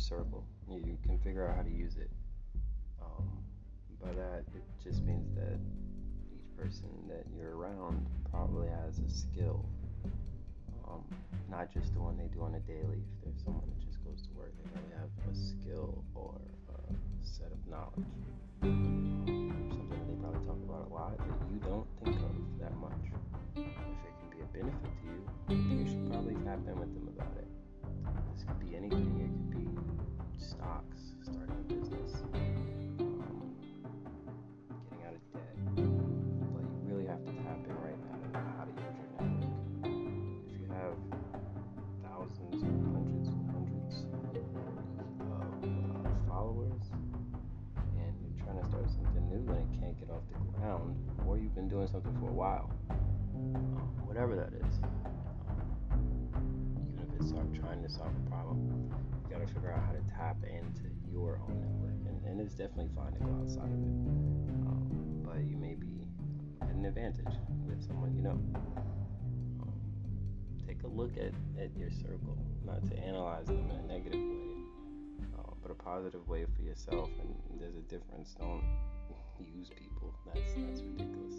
circle. You can figure out how to use it. Um, by that, it just means that each person that you're around probably has a skill. Um, not just the one they do on a daily. If there's someone that just goes to work, they probably have a skill or a set of knowledge. Something that they probably talk about a lot that you don't think of that much. If it can be a benefit off the ground, or you've been doing something for a while, um, whatever that is, um, even if it's uh, trying to solve a problem, you got to figure out how to tap into your own network. And, and it's definitely fine to go outside of it, um, but you may be at an advantage with someone you know. Um, take a look at, at your circle, not to analyze them in a negative way, positive way for yourself. And there's a difference. Don't use people. That's that's ridiculous.